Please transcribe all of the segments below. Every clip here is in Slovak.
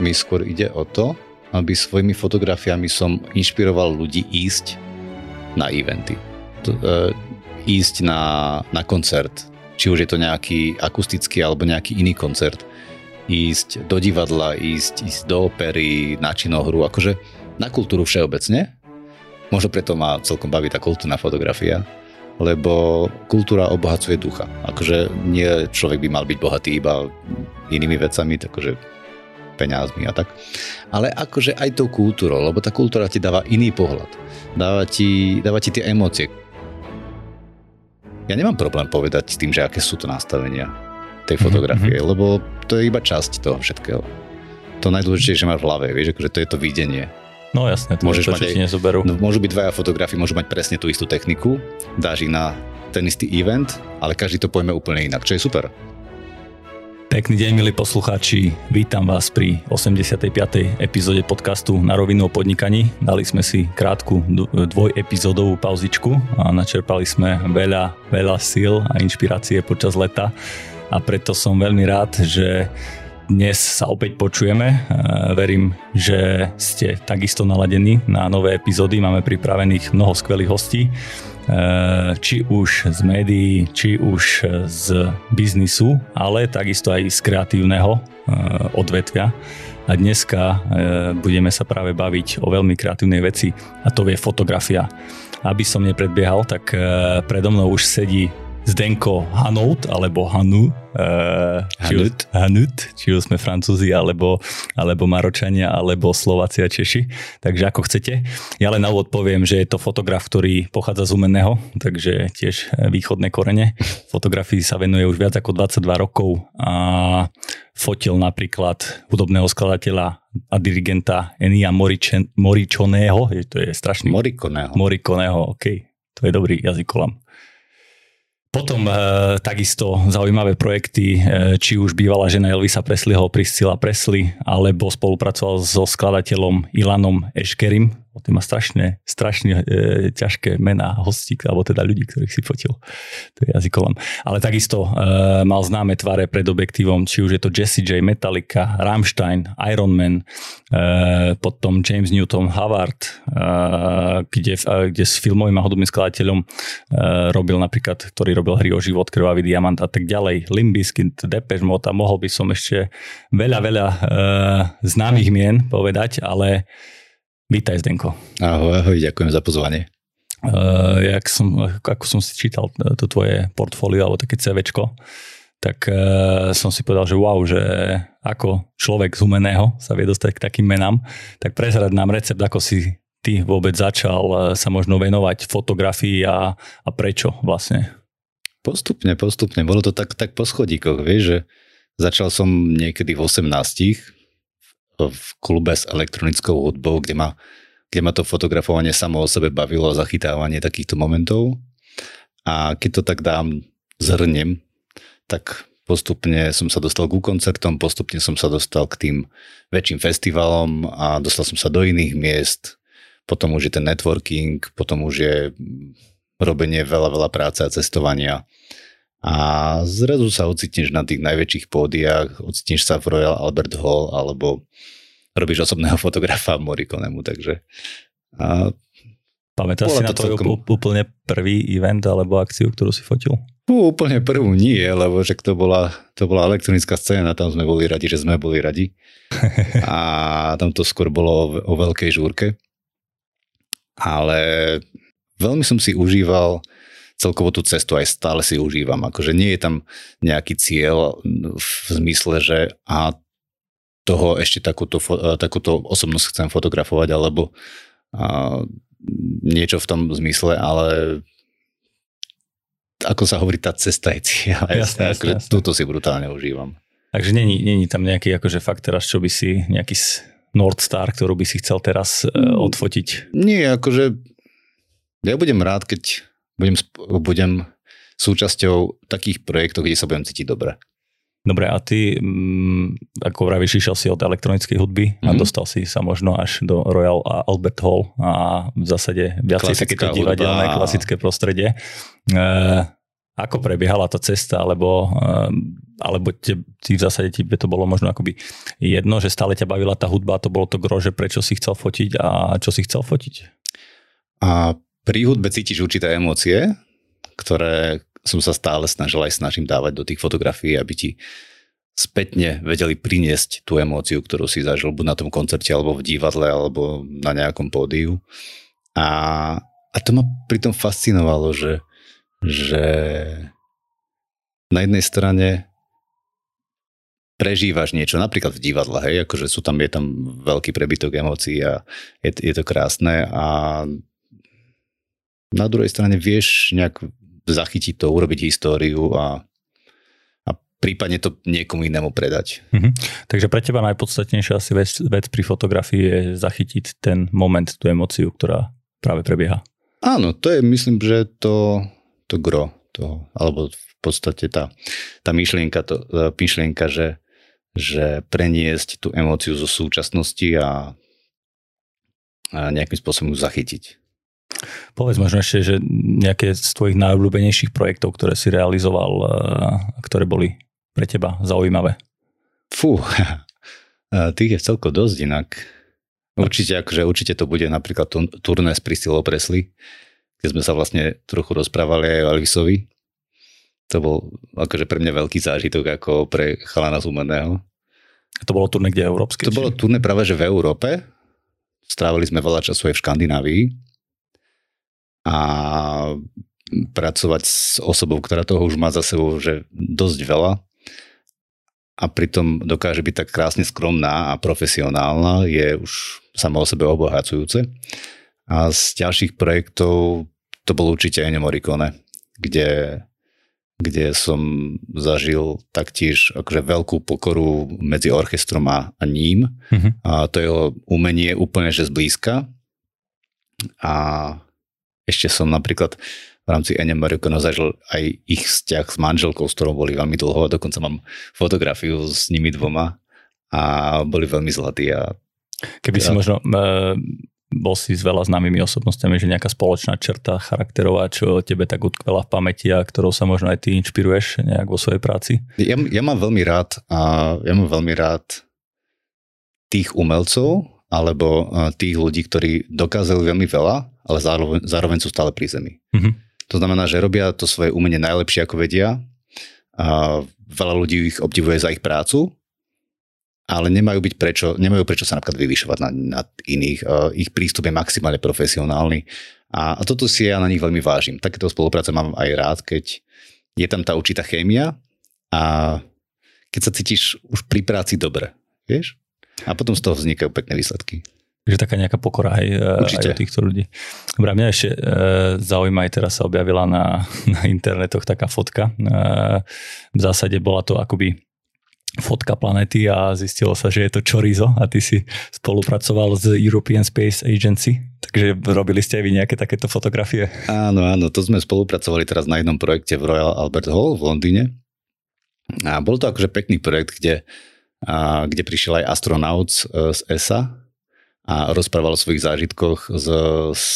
mi skôr ide o to, aby svojimi fotografiami som inšpiroval ľudí ísť na eventy. E, ísť na, na koncert, či už je to nejaký akustický alebo nejaký iný koncert. Ísť do divadla, ísť, ísť do opery, na činohru, akože na kultúru všeobecne. Možno preto ma celkom baví tá kultúrna fotografia, lebo kultúra obohacuje ducha. Akože nie človek by mal byť bohatý iba inými vecami, takže peňazmi a tak. Ale akože aj tou kultúrou, lebo tá kultúra ti dáva iný pohľad. Dáva ti, dáva ti tie emócie. Ja nemám problém povedať s tým, že aké sú to nastavenia tej mhm, fotografie, mm-hmm. lebo to je iba časť toho všetkého. To najdôležitejšie máš v hlave, vieš, akože to je to videnie. No jasné, to Môžeš to, mať aj, nezoberú. No, môžu byť dvaja fotografi, môžu mať presne tú istú techniku, dáš ich na ten istý event, ale každý to pojme úplne inak, čo je super. Pekný deň, milí poslucháči. Vítam vás pri 85. epizóde podcastu Na rovinu o podnikaní. Dali sme si krátku dvojepizódovú pauzičku a načerpali sme veľa, veľa síl a inšpirácie počas leta a preto som veľmi rád, že dnes sa opäť počujeme. Verím, že ste takisto naladení na nové epizódy. Máme pripravených mnoho skvelých hostí. Eh, či už z médií, či už z biznisu, ale takisto aj z kreatívneho eh, odvetvia. A dneska eh, budeme sa práve baviť o veľmi kreatívnej veci a to je fotografia. Aby som nepredbiehal, tak predo mnou už sedí Zdenko Hanout alebo Hanu, uh, či, už, Hanut, či už sme Francúzi alebo, alebo Maročania alebo Slovácia Češi, takže ako chcete. Ja len na úvod poviem, že je to fotograf, ktorý pochádza z Umeného, takže tiež východné korene. Fotografii sa venuje už viac ako 22 rokov a fotil napríklad hudobného skladateľa a dirigenta Enia Moričoného, to je strašný... Morikoného. Morikoného, OK, to je dobrý jazykolam. Potom e, takisto zaujímavé projekty, e, či už bývala žena Elvisa Presleyho, Priscilla Presley, alebo spolupracoval so skladateľom Ilanom Eškerim, on má strašne, strašne e, ťažké mená hostí, alebo teda ľudí, ktorých si fotil. To je jazykolom. Ale takisto e, mal známe tvare pred objektívom, či už je to Jesse J, Metallica, Rammstein, Iron Man, e, potom James Newton Howard, e, kde, e, kde s filmovým a hudobným skladateľom e, robil napríklad, ktorý robil hry o život, krvavý diamant a tak ďalej. Limbiskit, Depeche Mode a mohol by som ešte veľa, veľa e, známych mien povedať, ale Vítaj, Zdenko. Ahoj, ahoj, ďakujem za pozvanie. Uh, jak som, ako som si čítal to tvoje portfólio alebo také CVčko, tak uh, som si povedal, že wow, že ako človek z umeného sa vie dostať k takým menám, tak prezrať nám recept, ako si ty vôbec začal sa možno venovať fotografii a, a prečo vlastne? Postupne, postupne. Bolo to tak, tak po schodíkoch, vieš, že začal som niekedy v 18 v klube s elektronickou hudbou, kde ma, kde ma to fotografovanie samo o sebe bavilo a zachytávanie takýchto momentov. A keď to tak dám, zhrnem, tak postupne som sa dostal ku koncertom, postupne som sa dostal k tým väčším festivalom a dostal som sa do iných miest. Potom už je ten networking, potom už je robenie veľa, veľa práce a cestovania. A zrazu sa ocitneš na tých najväčších pódiách, ocitneš sa v Royal Albert Hall alebo robíš osobného fotografa Morikonemu, takže a Pamätáš si na to celkom... úplne prvý event alebo akciu, ktorú si fotil? Ú, úplne prvú nie, lebo že to bola, to bola elektronická scéna, tam sme boli radi, že sme boli radi. A tam to skôr bolo o, o veľkej žúrke. Ale veľmi som si užíval celkovo tú cestu aj stále si užívam. Akože nie je tam nejaký cieľ v zmysle, že a toho ešte takúto, takúto osobnosť chcem fotografovať alebo a, niečo v tom zmysle, ale ako sa hovorí, tá cesta je cieľ. Jasné, jasné, akože jasné. Túto si brutálne užívam. Takže není, není tam nejaký akože fakt teraz, čo by si nejaký North Star, ktorú by si chcel teraz uh, odfotiť? Nie, akože ja budem rád, keď budem, budem súčasťou takých projektov, kde sa budem cítiť dobre. Dobre, a ty, m, mm, ako vravíš, išiel si od elektronickej hudby mm-hmm. a mhm. dostal si sa možno až do Royal Albert Hall a v zásade viacej takéto divadelné, klasické prostredie. E, ako prebiehala tá cesta, alebo e, alebo te, ty v zásade ti to bolo možno akoby jedno, že stále ťa bavila tá hudba a to bolo to gro, že prečo si chcel fotiť a čo si chcel fotiť? A pri hudbe cítiš určité emócie, ktoré som sa stále snažil aj snažím dávať do tých fotografií, aby ti spätne vedeli priniesť tú emóciu, ktorú si zažil buď na tom koncerte, alebo v divadle, alebo na nejakom pódiu. A, a to ma pritom fascinovalo, že, že na jednej strane prežívaš niečo, napríklad v divadle, hej, akože sú tam, je tam veľký prebytok emócií a je, je to krásne a na druhej strane vieš nejak zachytiť to, urobiť históriu a, a prípadne to niekomu inému predať. Mhm. Takže pre teba najpodstatnejšia asi vec, vec pri fotografii je zachytiť ten moment, tú emóciu, ktorá práve prebieha. Áno, to je myslím, že to, to gro toho, alebo v podstate tá, tá myšlienka, to, myšlienka že, že preniesť tú emóciu zo súčasnosti a, a nejakým spôsobom ju zachytiť. Povedz možno ešte, že nejaké z tvojich najobľúbenejších projektov, ktoré si realizoval, ktoré boli pre teba zaujímavé. Fú, tých je celko dosť inak. Určite, akože, určite to bude napríklad turné s Priscilou Presley, kde sme sa vlastne trochu rozprávali aj o Elvisovi to bol akože pre mňa veľký zážitok ako pre chalana z Umeného. To bolo turné kde európske? To či? bolo turné práve že v Európe. Strávili sme veľa času aj v Škandinávii. A pracovať s osobou, ktorá toho už má za sebou že dosť veľa a pritom dokáže byť tak krásne skromná a profesionálna, je už samo o sebe obohacujúce. A z ďalších projektov to bol určite Ennio Morricone, kde kde som zažil taktiež akože veľkú pokoru medzi orchestrom a, a ním. Uh-huh. A to jeho umenie úplne že zblízka. A ešte som napríklad v rámci Ennio Morricone zažil aj ich vzťah s manželkou, s ktorou boli veľmi dlho. Dokonca mám fotografiu s nimi dvoma a boli veľmi zlatí. A Keby si možno uh, bol si s veľa známymi osobnostiami, že nejaká spoločná črta charakterová, čo tebe tak utkvela v pamäti a ktorou sa možno aj ty inšpiruješ nejak vo svojej práci? Ja, ja mám veľmi rád a ja mám veľmi rád tých umelcov alebo tých ľudí, ktorí dokázali veľmi veľa, ale zároveň, zároveň sú stále pri zemi. Mm-hmm. To znamená, že robia to svoje umenie najlepšie ako vedia. A veľa ľudí ich obdivuje za ich prácu, ale nemajú byť prečo, nemajú prečo sa napríklad vyvyšovať nad, nad iných. Uh, ich prístup je maximálne profesionálny a, a toto si ja na nich veľmi vážim. Takéto spolupráce mám aj rád, keď je tam tá určitá chémia a keď sa cítiš už pri práci dobre, vieš? A potom z toho vznikajú pekné výsledky. Takže taká nejaká pokora aj, Určite. aj týchto ľudí. Dobre, mňa ešte e, zaujíma, aj teraz sa objavila na, na internetoch taká fotka. E, v zásade bola to akoby fotka planety a zistilo sa, že je to chorizo a ty si spolupracoval s European Space Agency, takže robili ste aj vy nejaké takéto fotografie? Áno, áno, to sme spolupracovali teraz na jednom projekte v Royal Albert Hall v Londýne a bol to akože pekný projekt, kde, a, kde prišiel aj astronaut z, z ESA a rozprával o svojich zážitkoch z, z,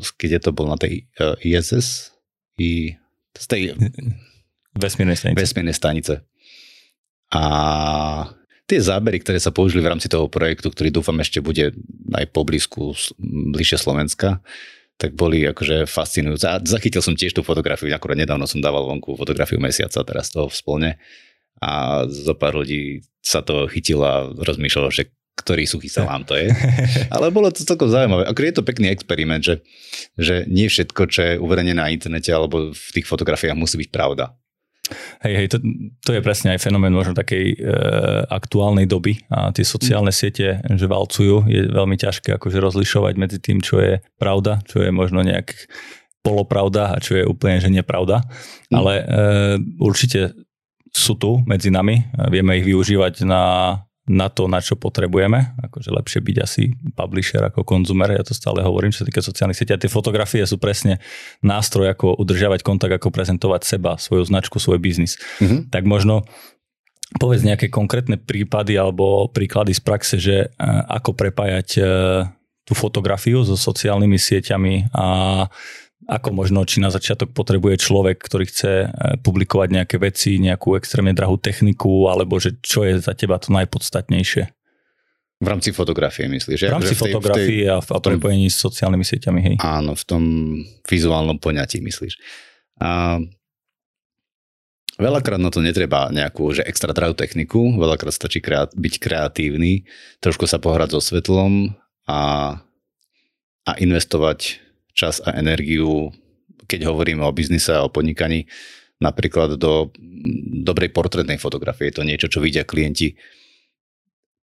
z keď to bol na tej uh, ISS i z tej vesmírnej stanice. Vesmírnej stanice. A tie zábery, ktoré sa použili v rámci toho projektu, ktorý dúfam ešte bude aj poblízku, bližšie Slovenska, tak boli akože fascinujúce. A zachytil som tiež tú fotografiu, akurát nedávno som dával vonku fotografiu mesiaca, teraz toho v spolne. A zo pár ľudí sa to chytilo a rozmýšľalo, že ktorý suchý salám to je. Ale bolo to celkom zaujímavé. Ako je to pekný experiment, že, že nie všetko, čo je uverejnené na internete alebo v tých fotografiách musí byť pravda. Hej, hej, to, to je presne aj fenomén možno takej e, aktuálnej doby a tie sociálne mm. siete, že valcujú, je veľmi ťažké akože rozlišovať medzi tým, čo je pravda, čo je možno nejak polopravda a čo je úplne, že nepravda. Mm. Ale e, určite sú tu medzi nami, vieme ich využívať na na to, na čo potrebujeme. Akože lepšie byť asi publisher ako konzumer, ja to stále hovorím, čo sa týka sociálnych sietí. A tie fotografie sú presne nástroj, ako udržiavať kontakt, ako prezentovať seba, svoju značku, svoj biznis. Mm-hmm. Tak možno povedz nejaké konkrétne prípady alebo príklady z praxe, že e, ako prepájať e, tú fotografiu so sociálnymi sieťami a ako možno, či na začiatok potrebuje človek, ktorý chce e, publikovať nejaké veci, nejakú extrémne drahú techniku, alebo že čo je za teba to najpodstatnejšie? V rámci fotografie myslíš? V rámci v tej, fotografie v tej, a v, a prepojení s sociálnymi sieťami, hej? Áno, v tom vizuálnom poňatí myslíš. A Veľakrát na to netreba nejakú že extra drahú techniku, veľakrát stačí kreat- byť kreatívny, trošku sa pohrať so svetlom a, a investovať čas a energiu, keď hovoríme o biznise a o podnikaní, napríklad do dobrej portrétnej fotografie. Je to niečo, čo vidia klienti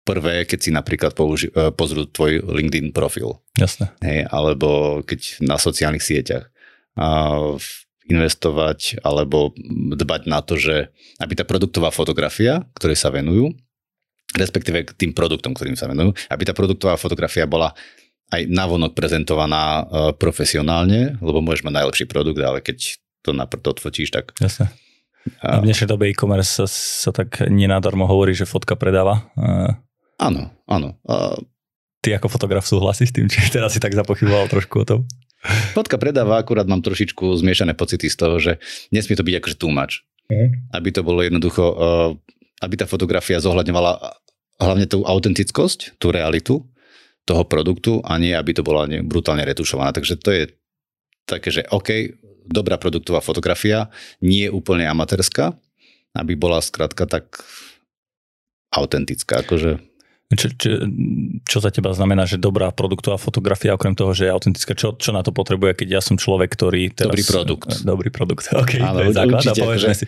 prvé, keď si napríklad použi- e, pozrú tvoj LinkedIn profil. Jasne. Hej, alebo keď na sociálnych sieťach. A investovať alebo dbať na to, že aby tá produktová fotografia, ktorej sa venujú, respektíve k tým produktom, ktorým sa venujú, aby tá produktová fotografia bola aj navonok prezentovaná uh, profesionálne, lebo môžeš mať najlepší produkt, ale keď to na to odfotíš, tak... Jasne. A v dnešnej dobe e-commerce sa, sa tak nenádarmo hovorí, že fotka predáva. Uh, áno, áno. Uh, Ty ako fotograf súhlasí s tým, či teraz si tak zapochyboval trošku o tom? Fotka predáva, akurát mám trošičku zmiešané pocity z toho, že nesmie to byť akože much. Mm. Aby to bolo jednoducho, uh, aby tá fotografia zohľadňovala hlavne tú autentickosť, tú realitu toho produktu a nie, aby to bola brutálne retušovaná. Takže to je také, že OK, dobrá produktová fotografia, nie úplne amatérska, aby bola skrátka tak autentická. Akože čo, čo, čo za teba znamená, že dobrá produktová fotografia, okrem toho, že je autentická? Čo, čo na to potrebuje, keď ja som človek, ktorý... Teraz, dobrý produkt. Dobrý produkt, ok, Áno, to je základ. Určite, povedzme, akože... si,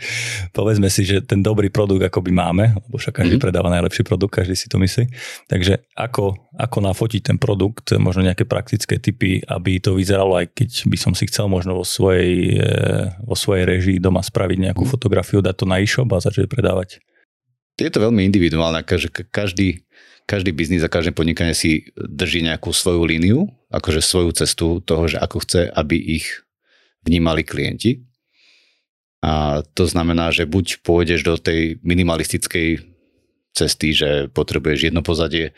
povedzme si, že ten dobrý produkt akoby máme, lebo však každý mm-hmm. predáva najlepší produkt, každý si to myslí. Takže ako, ako nafotiť ten produkt, možno nejaké praktické typy, aby to vyzeralo, aj keď by som si chcel možno vo svojej, eh, vo svojej režii doma spraviť nejakú mm-hmm. fotografiu, dať to na e-shop a začať predávať. Je to veľmi individuálne, že každý, každý biznis a každé podnikanie si drží nejakú svoju líniu, akože svoju cestu toho, že ako chce, aby ich vnímali klienti. A to znamená, že buď pôjdeš do tej minimalistickej cesty, že potrebuješ jedno pozadie,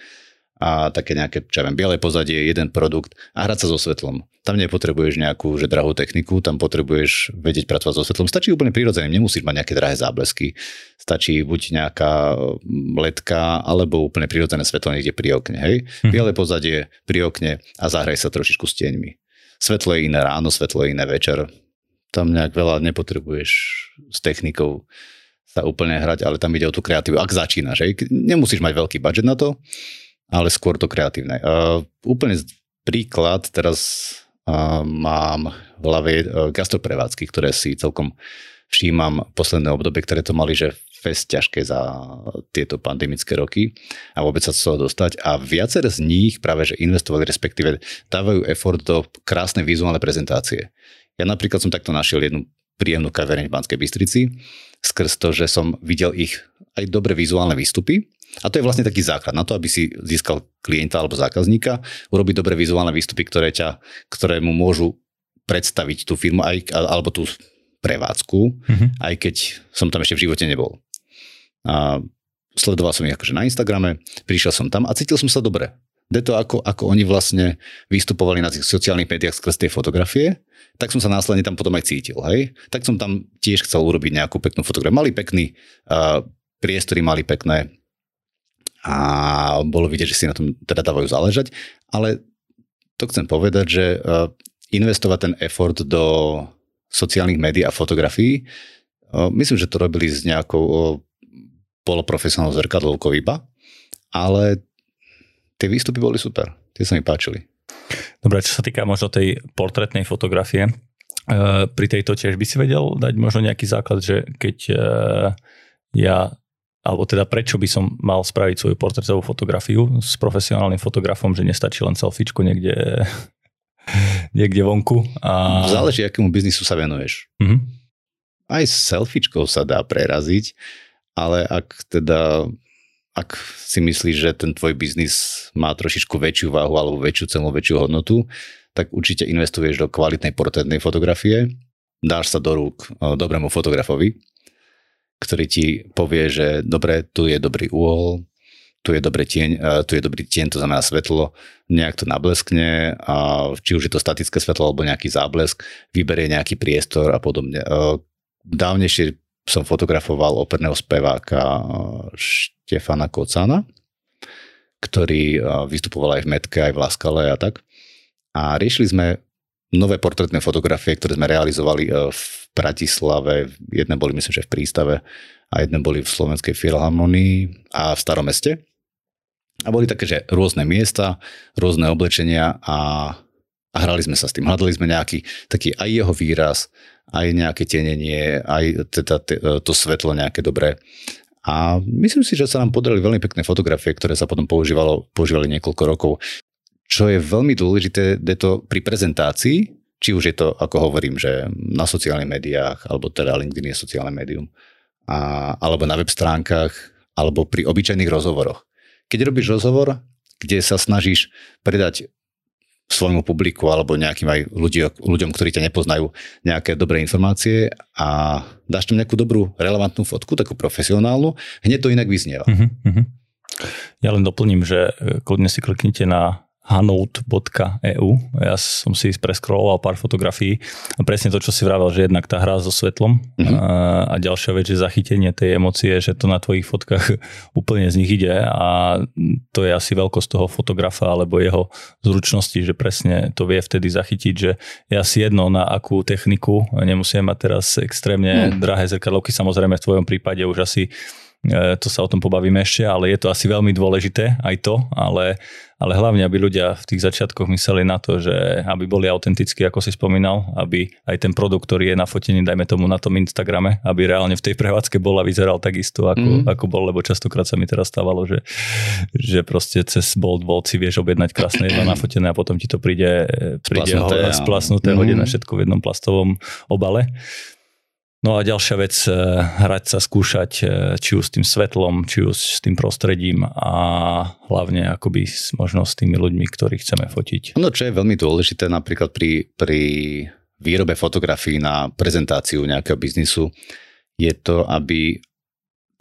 a také nejaké, čo ja viem, biele pozadie, jeden produkt a hrať sa so svetlom. Tam nepotrebuješ nejakú že drahú techniku, tam potrebuješ vedieť pracovať so svetlom. Stačí úplne prirodzene, nemusíš mať nejaké drahé záblesky. Stačí buď nejaká mm, ledka, alebo úplne prirodzené svetlo niekde pri okne. Hej? Hm. Biele pozadie pri okne a zahraj sa trošičku s tieňmi. Svetlo je iné ráno, svetlo je iné večer. Tam nejak veľa nepotrebuješ s technikou sa úplne hrať, ale tam ide o tú kreatívu. Ak začínaš, hej? nemusíš mať veľký budget na to, ale skôr to kreatívne. Uh, úplne príklad, teraz uh, mám v hlave uh, gastroprevádzky, ktoré si celkom všímam posledné obdobie, ktoré to mali, že fest ťažké za tieto pandemické roky a vôbec sa z toho dostať. A viaceré z nich práve, že investovali, respektíve dávajú effort do krásnej vizuálnej prezentácie. Ja napríklad som takto našiel jednu príjemnú kavereň v Banskej Bystrici, skrz to, že som videl ich aj dobre vizuálne výstupy a to je vlastne taký základ na to, aby si získal klienta alebo zákazníka, urobiť dobré vizuálne výstupy, ktoré, ťa, ktoré mu môžu predstaviť tú firmu aj, alebo tú prevádzku, mm-hmm. aj keď som tam ešte v živote nebol. A sledoval som ich akože na Instagrame, prišiel som tam a cítil som sa dobre. De to, ako, ako oni vlastne vystupovali na tých sociálnych médiách skrz tie fotografie, tak som sa následne tam potom aj cítil. Hej? Tak som tam tiež chcel urobiť nejakú peknú fotografiu. Mali pekný uh, priestory, mali pekné a bolo vidieť, že si na tom teda dávajú záležať, ale to chcem povedať, že e, investovať ten effort do sociálnych médií a fotografií, e, myslím, že to robili s nejakou e, poloprofesionálnou zrkadlovkou iba, ale tie výstupy boli super, tie sa mi páčili. Dobre, čo sa týka možno tej portrétnej fotografie, pri tejto tiež by si vedel dať možno nejaký základ, že keď ja alebo teda prečo by som mal spraviť svoju portrétovú fotografiu s profesionálnym fotografom, že nestačí len selfiečko niekde, niekde vonku. A... Záleží, akému biznisu sa venuješ. Mm-hmm. Aj s selfiečkou sa dá preraziť, ale ak teda ak si myslíš, že ten tvoj biznis má trošičku väčšiu váhu alebo väčšiu cenu, väčšiu hodnotu, tak určite investuješ do kvalitnej portrétnej fotografie, dáš sa do rúk eh, dobrému fotografovi, ktorý ti povie, že dobre, tu je dobrý úhol, tu je, dobrý tieň, uh, tu je dobrý tieň, to znamená svetlo, nejak to nableskne, a či už je to statické svetlo alebo nejaký záblesk, vyberie nejaký priestor a podobne. Uh, dávnejšie som fotografoval operného speváka Štefana Kocana, ktorý vystupoval aj v Metke, aj v Laskale a tak. A riešili sme nové portrétne fotografie, ktoré sme realizovali v Bratislave, jedné boli myslím, že v Prístave a jedné boli v Slovenskej filharmonii a v Starom meste. A boli také, že rôzne miesta, rôzne oblečenia a, a hrali sme sa s tým. Hľadali sme nejaký taký aj jeho výraz, aj nejaké tenenie, aj teda to svetlo nejaké dobré. A myslím si, že sa nám podarili veľmi pekné fotografie, ktoré sa potom používalo, používali niekoľko rokov. Čo je veľmi dôležité, je to pri prezentácii, či už je to, ako hovorím, že na sociálnych médiách, alebo teda LinkedIn je sociálne médium, a, alebo na web stránkach, alebo pri obyčajných rozhovoroch. Keď robíš rozhovor, kde sa snažíš predať svojmu publiku alebo nejakým aj ľudí, ľuďom, ktorí ťa nepoznajú, nejaké dobré informácie a dáš tam nejakú dobrú, relevantnú fotku, takú profesionálnu, hneď to inak vyznieva. Uh-huh, uh-huh. Ja len doplním, že e, kľudne si kliknite na hanout.eu. Ja som si preskroloval pár fotografií a presne to, čo si vravel, že jednak tá hra so svetlom uh-huh. a, a ďalšia vec, že zachytenie tej emócie, že to na tvojich fotkách úplne z nich ide a to je asi veľkosť toho fotografa alebo jeho zručnosti, že presne to vie vtedy zachytiť, že je asi jedno na akú techniku, nemusíme mať teraz extrémne uh-huh. drahé zrkadlovky, samozrejme v tvojom prípade už asi to sa o tom pobavíme ešte, ale je to asi veľmi dôležité aj to, ale, ale hlavne, aby ľudia v tých začiatkoch mysleli na to, že aby boli autentickí, ako si spomínal, aby aj ten produkt, ktorý je nafotený, dajme tomu na tom Instagrame, aby reálne v tej prevádzke bol a vyzeral takisto, ako, mm. ako bol, lebo častokrát sa mi teraz stávalo, že, že proste cez Bolt Bolt si vieš objednať krásne jedno nafotené a potom ti to príde, príde splasnuté, ho, splasnuté mm. hodené všetko v jednom plastovom obale. No a ďalšia vec, eh, hrať sa, skúšať, eh, či už s tým svetlom, či už s tým prostredím a hlavne akoby možno s tými ľuďmi, ktorých chceme fotiť. No čo je veľmi dôležité napríklad pri, pri výrobe fotografií na prezentáciu nejakého biznisu, je to, aby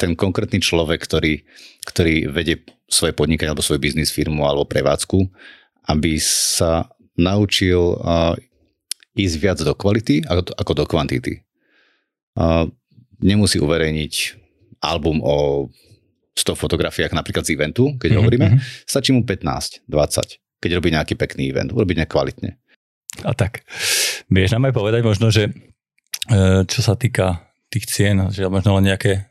ten konkrétny človek, ktorý, ktorý vedie svoje podnikanie alebo svoj biznis, firmu alebo prevádzku, aby sa naučil uh, ísť viac do kvality ako do kvantity nemusí uverejniť album o 100 fotografiách napríklad z eventu, keď mm-hmm. hovoríme, mhm. stačí mu 15, 20, keď robí nejaký pekný event, urobí nekvalitne. A tak, vieš nám aj povedať možno, že e, čo sa týka tých cien, že možno len nejaké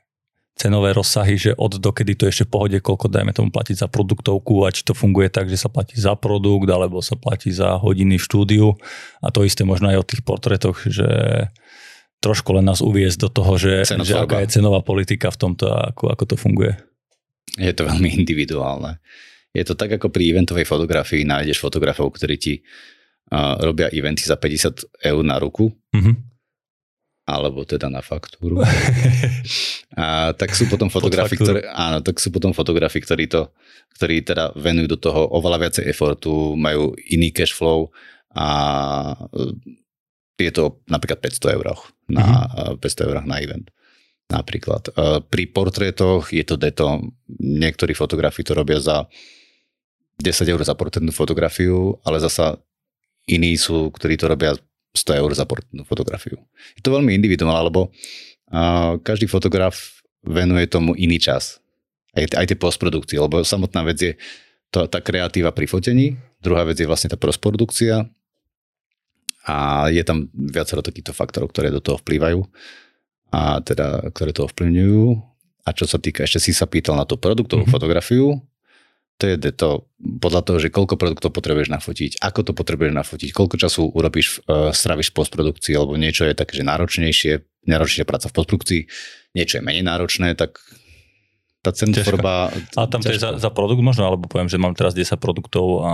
cenové rozsahy, že od dokedy to ešte v pohode, koľko dajme tomu platiť za produktovku a či to funguje tak, že sa platí za produkt alebo sa platí za hodiny štúdiu a to isté možno aj o tých portretoch, že trošku len nás uviezť do toho, že, že aká je cenová politika v tomto a ako, ako to funguje. Je to veľmi individuálne. Je to tak, ako pri eventovej fotografii nájdeš fotografov, ktorí ti uh, robia eventy za 50 eur na ruku, mm-hmm. alebo teda na faktúru. a tak sú potom fotografi, ktoré, áno, tak sú potom fotografi, ktorí, to, ktorí teda venujú do toho oveľa viacej efortu, majú iný cash flow a je to napríklad 500 eur na, mm-hmm. 500 eur na event. Napríklad. E, pri portrétoch je to deto. Niektorí fotografi to robia za 10 eur za portrétnu fotografiu, ale zasa iní sú, ktorí to robia 100 eur za portrétnu fotografiu. Je to veľmi individuálne, lebo každý fotograf venuje tomu iný čas. Aj, aj tie postprodukcie, lebo samotná vec je to, tá kreatíva pri fotení, druhá vec je vlastne tá postprodukcia a je tam viacero takýchto faktorov, ktoré do toho vplývajú a teda, ktoré to ovplyvňujú. A čo sa týka, ešte si sa pýtal na tú produktovú mm-hmm. fotografiu, to je to podľa toho, že koľko produktov potrebuješ nafotiť, ako to potrebuješ nafotiť, koľko času urobíš, uh, stravíš v postprodukcii, alebo niečo je také, že náročnejšie, náročnejšia práca v postprodukcii, niečo je menej náročné, tak tá cenotvorba... A tam to je za, za produkt možno, alebo poviem, že mám teraz 10 produktov a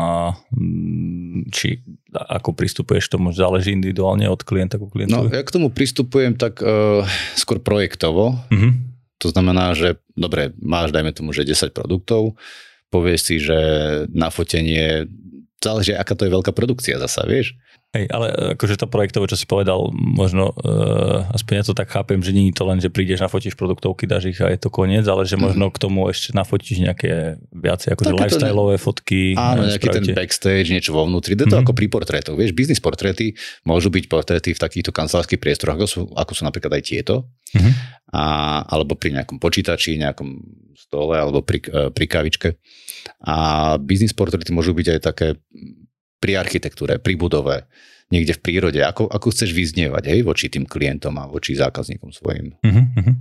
mm, či ako pristupuješ tomu, záleží individuálne od klienta ku klientovi? No, ja k tomu pristupujem tak uh, skôr projektovo. Uh-huh. To znamená, že dobre, máš, dajme tomu, že 10 produktov, povieš si, že na fotenie záleží, aká to je veľká produkcia zasa, vieš. Hej, ale akože to projektové, čo si povedal, možno, uh, aspoň ja to tak chápem, že nie je to len, že prídeš, nafotíš produktovky, dáš ich a je to koniec, ale že možno k tomu ešte nafotíš nejaké viacej akože lifestyleové ne... fotky. Áno, nejaký spravíte. ten backstage, niečo vo vnútri. Je to mm-hmm. ako pri portrétoch. Vieš, biznis portréty môžu byť portréty v takýchto kancelárskych priestoroch, ako sú, ako sú napríklad aj tieto. Mm-hmm. A, alebo pri nejakom počítači, nejakom stole, alebo pri, e, pri kavičke. A biznis portréty môžu byť aj také pri architektúre, pri budove, niekde v prírode, ako, ako chceš vyznievať hej, voči tým klientom a voči zákazníkom svojim. Uh-huh,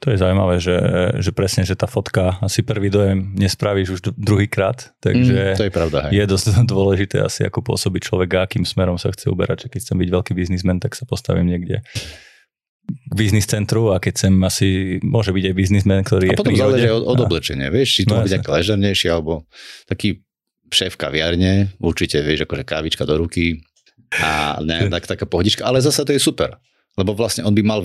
To je zaujímavé, že, že presne, že tá fotka asi prvý dojem nespravíš už druhýkrát, takže mm, to je, pravda, hej. je dosť dôležité asi, ako pôsobí človek a akým smerom sa chce uberať, že keď chcem byť veľký biznismen, tak sa postavím niekde k biznis centru a keď chcem asi, môže byť aj biznismen, ktorý a je potom záleží od, od oblečenia, vieš, či to no, byť nejaké ležernejšie alebo taký šéf kaviarne, určite vieš, akože kávička do ruky a ne, tak, taká pohodička, ale zase to je super, lebo vlastne on by mal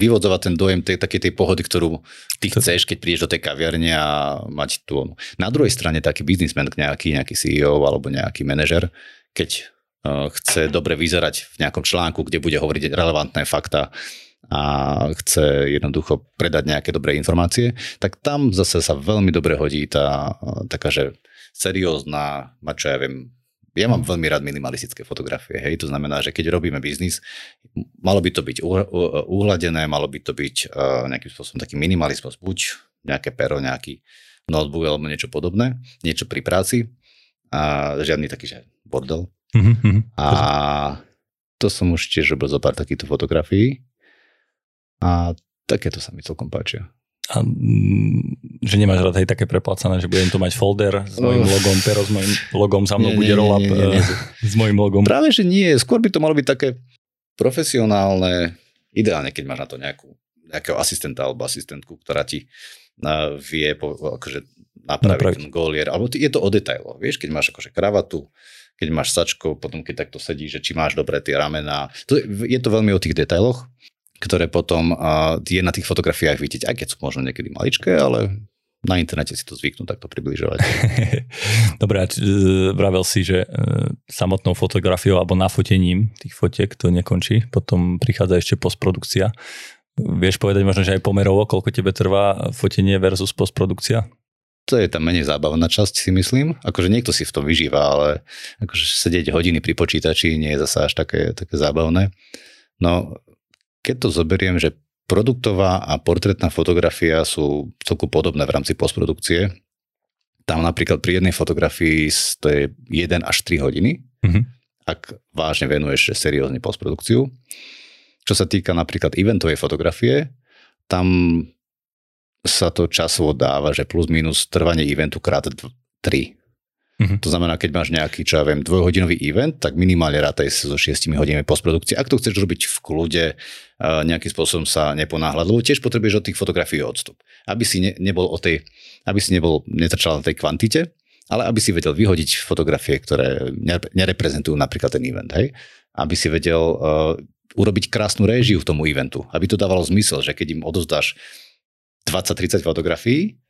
vyvodzovať ten dojem tej, takej tej pohody, ktorú ty chceš, keď prídeš do tej kaviarne a mať tú. Na druhej strane taký biznismen, nejaký, nejaký CEO alebo nejaký manažer, keď uh, chce dobre vyzerať v nejakom článku, kde bude hovoriť relevantné fakta a chce jednoducho predať nejaké dobré informácie, tak tam zase sa veľmi dobre hodí tá uh, taká, že seriózna, mať čo ja viem, ja mám veľmi rád minimalistické fotografie, hej, to znamená, že keď robíme biznis, malo by to byť uhladené, malo by to byť uh, nejakým spôsobom taký minimalizmus, buď nejaké pero, nejaký notebook alebo niečo podobné, niečo pri práci a žiadny taký, že bordel. Mm-hmm. A to som už tiež robil zo pár takýchto fotografií a takéto sa mi celkom páčia a, mm, že nemáš rád aj také preplacané, že budem tu mať folder s mojim logom, pero s mojim logom, za mnou nie, bude roll-up eh, s mojim logom. Práve, že nie. Skôr by to malo byť také profesionálne, ideálne, keď máš na to nejakú, nejakého asistenta alebo asistentku, ktorá ti na, eh, vie po, akože napraviť, napraviť ten golier. Alebo je to o detailoch. Vieš, keď máš akože kravatu, keď máš sačko, potom keď takto sedí, že či máš dobre tie ramená. To je, je to veľmi o tých detailoch ktoré potom je na tých fotografiách vidieť, aj keď sú možno niekedy maličké, ale na internete si to zvyknú takto približovať. Dobre, a e, vravel si, že e, samotnou fotografiou alebo nafotením tých fotiek to nekončí, potom prichádza ešte postprodukcia. Vieš povedať možno, že aj pomerovo, koľko tebe trvá fotenie versus postprodukcia? To je tam menej zábavná časť, si myslím. Akože niekto si v tom vyžíva, ale akože sedieť hodiny pri počítači nie je zase až také, také zábavné. No, keď to zoberiem, že produktová a portrétna fotografia sú celku podobné v rámci postprodukcie. Tam napríklad pri jednej fotografii to je 1 až 3 hodiny, mm-hmm. ak vážne venuješ seriózne postprodukciu. Čo sa týka napríklad eventovej fotografie, tam sa to časovo dáva, že plus minus trvanie eventu krát 3. Mm-hmm. To znamená, keď máš nejaký, čo ja viem, dvojhodinový event, tak minimálne rátaj so 6 hodinami postprodukcie. Ak to chceš robiť v kľude, nejakým spôsobom sa neponáhľať, lebo tiež potrebuješ od tých fotografií odstup. Aby si ne, nebol o tej, aby si nebol, netrčal na tej kvantite, ale aby si vedel vyhodiť fotografie, ktoré nereprezentujú napríklad ten event, hej? Aby si vedel uh, urobiť krásnu réžiu v tomu eventu, aby to dávalo zmysel, že keď im odozdáš 20-30 fotografií,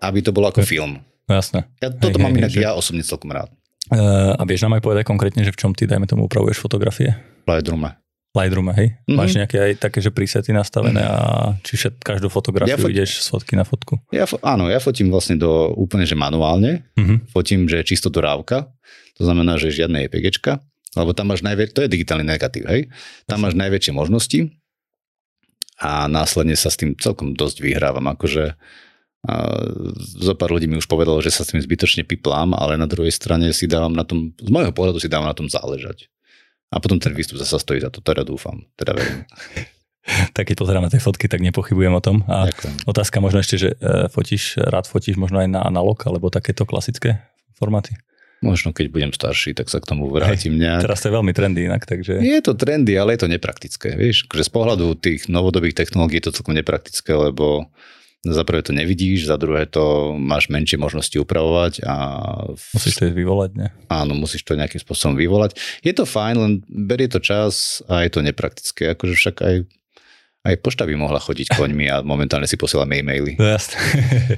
aby to bolo ako film No jasné. Ja toto hej, mám hej, inak že... ja osobne celkom rád. Uh, a vieš nám aj povedať konkrétne, že v čom ty, dajme tomu, upravuješ fotografie? Lightroom. Lightroom, hej? Mm-hmm. Máš nejaké aj také, že presety nastavené a či všet, každú fotografiu ja fot... ideš z fotky na fotku? Ja fo- áno, ja fotím vlastne do úplne, že manuálne. Mm-hmm. Fotím, že čisto do rávka. To znamená, že žiadne EPGčka. Lebo tam máš najväčšie, to je digitálny negatív, hej? Tam máš najväčšie možnosti a následne sa s tým celkom dosť vyhrávam. Akože a zo pár ľudí mi už povedalo, že sa s tým zbytočne piplám, ale na druhej strane si dávam na tom, z môjho pohľadu si dávam na tom záležať. A potom ten výstup zase stojí za to, teda dúfam, teda verím. tak keď pozerám na tie fotky, tak nepochybujem o tom. A Ďakujem. otázka možno ešte, že e, fotíš, rád fotíš možno aj na analog, alebo takéto klasické formáty? Možno keď budem starší, tak sa k tomu vrátim nejak. Teraz to je veľmi trendy inak, takže... Je to trendy, ale je to nepraktické. Vieš, že z pohľadu tých novodobých technológií je to celkom nepraktické, lebo za prvé to nevidíš, za druhé to máš menšie možnosti upravovať a... Musíš to vyvolať, ne? Áno, musíš to nejakým spôsobom vyvolať. Je to fajn, len berie to čas a je to nepraktické. Akože však aj, Aj pošta by mohla chodiť koňmi a momentálne si posielame e-maily. No jasné.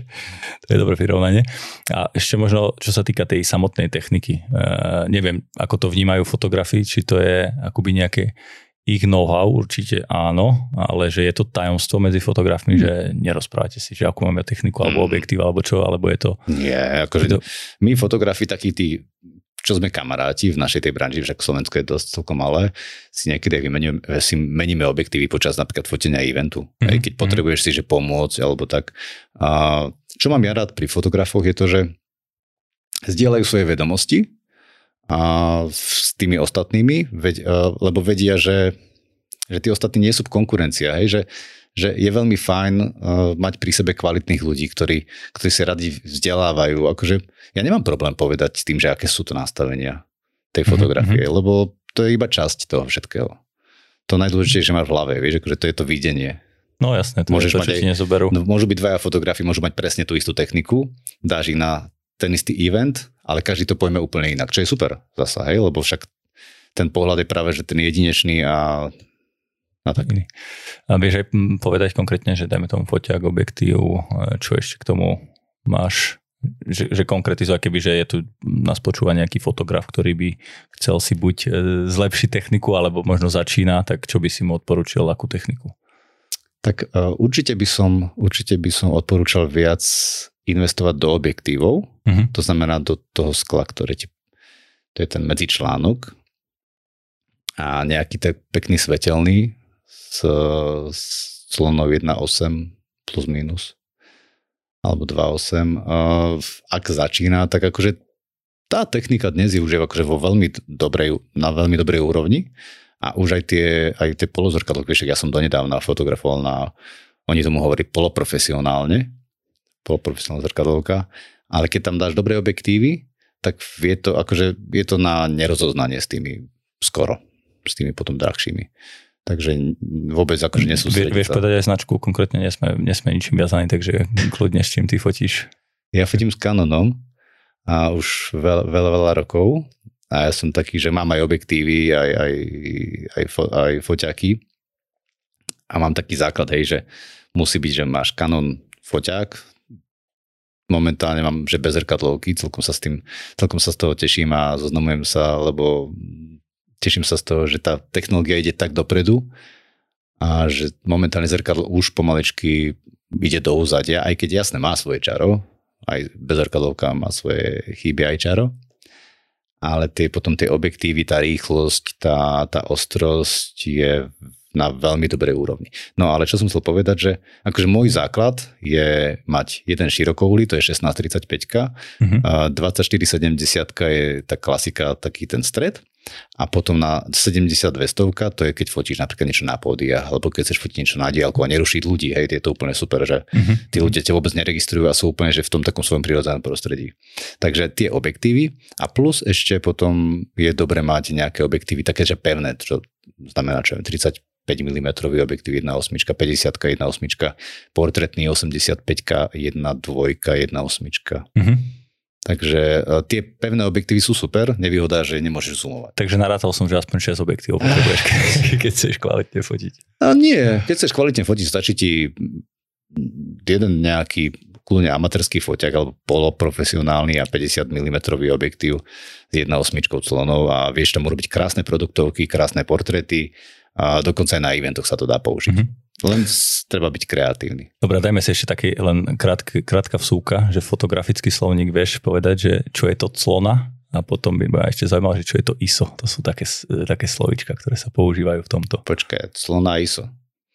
to je dobré prirovnanie. A ešte možno, čo sa týka tej samotnej techniky. Uh, neviem, ako to vnímajú fotografii, či to je akoby nejaké ich know-how určite áno, ale že je to tajomstvo medzi fotografmi, mm. že nerozprávate si, že akú máme techniku alebo mm. objektív alebo čo, alebo je to... Nie, akože to... my fotografi takí tí čo sme kamaráti v našej tej branži, však Slovensko je dosť celkom malé, si niekedy vymeníme, si meníme objektívy počas napríklad fotenia eventu. Mm-hmm. Aj keď mhm. potrebuješ si že pomôcť alebo tak. A čo mám ja rád pri fotografoch je to, že zdieľajú svoje vedomosti a s tými ostatnými, lebo vedia, že, že tí ostatní nie sú v konkurencii, hej, že že je veľmi fajn uh, mať pri sebe kvalitných ľudí, ktorí, ktorí sa radi vzdelávajú. Akože ja nemám problém povedať s tým, že aké sú to nastavenia tej mhm, fotografie, mm-hmm. lebo to je iba časť toho všetkého. To najdôležitejšie máš v hlave, vieš, akože to je to videnie. No jasné, to Môžeš je to, aj, nezoberú. No, môžu byť dvaja fotografi, môžu mať presne tú istú techniku, dáš ich na ten istý event, ale každý to pojme úplne inak, čo je super zasa, hej, lebo však ten pohľad je práve, že ten jedinečný a a tak iný. A vieš aj povedať konkrétne, že dajme tomu foťák, objektív, e, čo ešte k tomu máš, že, že konkretizuje, keby, že je tu nás počúva nejaký fotograf, ktorý by chcel si buď e, zlepšiť techniku, alebo možno začína, tak čo by si mu odporučil, akú techniku? Tak uh, určite by som, určite by som odporúčal viac investovať do objektívov, uh-huh. to znamená do toho skla, ktoré ti, to je ten medzičlánok a nejaký tak pekný svetelný, s, s clonou 1.8 plus minus alebo 2.8. Ak začína, tak akože tá technika dnes je už akože vo veľmi dobrej, na veľmi dobrej úrovni a už aj tie, aj tie polozrkadlky, však ja som donedávna fotografoval na, oni tomu hovorí poloprofesionálne, poloprofesionálna zrkadlovka, ale keď tam dáš dobré objektívy, tak je to, akože, je to na nerozoznanie s tými skoro, s tými potom drahšími. Takže vôbec akože nesústrediť Vieš povedať aj značku, konkrétne nesme, nesme ničím viazaní, takže kľudne s čím ty fotíš. Ja fotím s Canonom a už veľa, veľa, veľa rokov a ja som taký, že mám aj objektívy, aj, aj, aj, fo, aj foťaky a mám taký základ, hej, že musí byť, že máš Canon foťák, momentálne mám, že bez zrkadlovky, celkom sa s tým, celkom sa z toho teším a zoznamujem sa, lebo teším sa z toho, že tá technológia ide tak dopredu a že momentálne zrkadlo už pomaličky ide do úzadia, aj keď jasne má svoje čaro, aj bezrkadlovka má svoje chyby aj čaro, ale tie, potom tie objektívy, tá rýchlosť, tá, tá ostrosť je na veľmi dobrej úrovni. No ale čo som chcel povedať, že akože môj základ je mať jeden širokoulý, to je 1635, mm-hmm. 2470 je tá klasika, taký ten stred a potom na 72 stovka, to je keď fotíš napríklad niečo na pódiach, alebo keď chceš fotiť niečo na diálku a nerušiť ľudí, hej, je to úplne super, že mm-hmm. tí ľudia ťa vôbec neregistrujú a sú úplne že v tom takom svojom prírodzenom prostredí. Takže tie objektívy a plus ešte potom je dobre mať nejaké objektívy také, že pevné, čo znamená, čo 30 5 mm objektív 1.8, 50 1.8, portrétny 85 1.2, 1.8. Mm-hmm. Takže uh, tie pevné objektívy sú super, nevýhoda, že nemôžeš zoomovať. Takže narátal som, že aspoň 6 objektívov potrebuješ, keď chceš kvalitne fotiť. A nie, keď chceš kvalitne fotiť, stačí ti jeden nejaký kľudne amatérský foťak alebo poloprofesionálny a 50 mm objektív s 1.8 clonov a vieš tomu robiť krásne produktovky, krásne portréty, a dokonca aj na eventoch sa to dá použiť. Mm-hmm. Len treba byť kreatívny. Dobre, dajme si ešte taký len krátk, krátka vsúka, že fotografický slovník vieš povedať, že čo je to clona a potom by ma ešte zaujímalo, že čo je to ISO. To sú také, také slovička, ktoré sa používajú v tomto. Počkaj, clona ISO.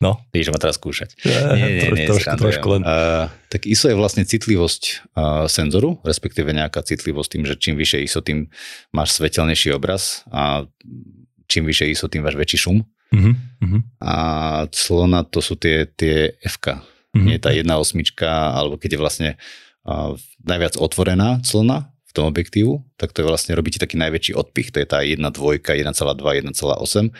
No. Ideš ma teraz skúšať. Nie, nie, nie, trošku, trošku len. Uh, tak ISO je vlastne citlivosť uh, senzoru, respektíve nejaká citlivosť tým, že čím vyššie ISO, tým máš svetelnejší obraz a čím vyššie ISO, tým máš väčší šum. Uh-huh. A clona to sú tie, tie FK. Uh-huh. Nie tá jedna osmička, alebo keď je vlastne uh, najviac otvorená clona v tom objektívu, tak to je vlastne robíte taký najväčší odpich. To je tá 1, 2, 1,2, 1,8.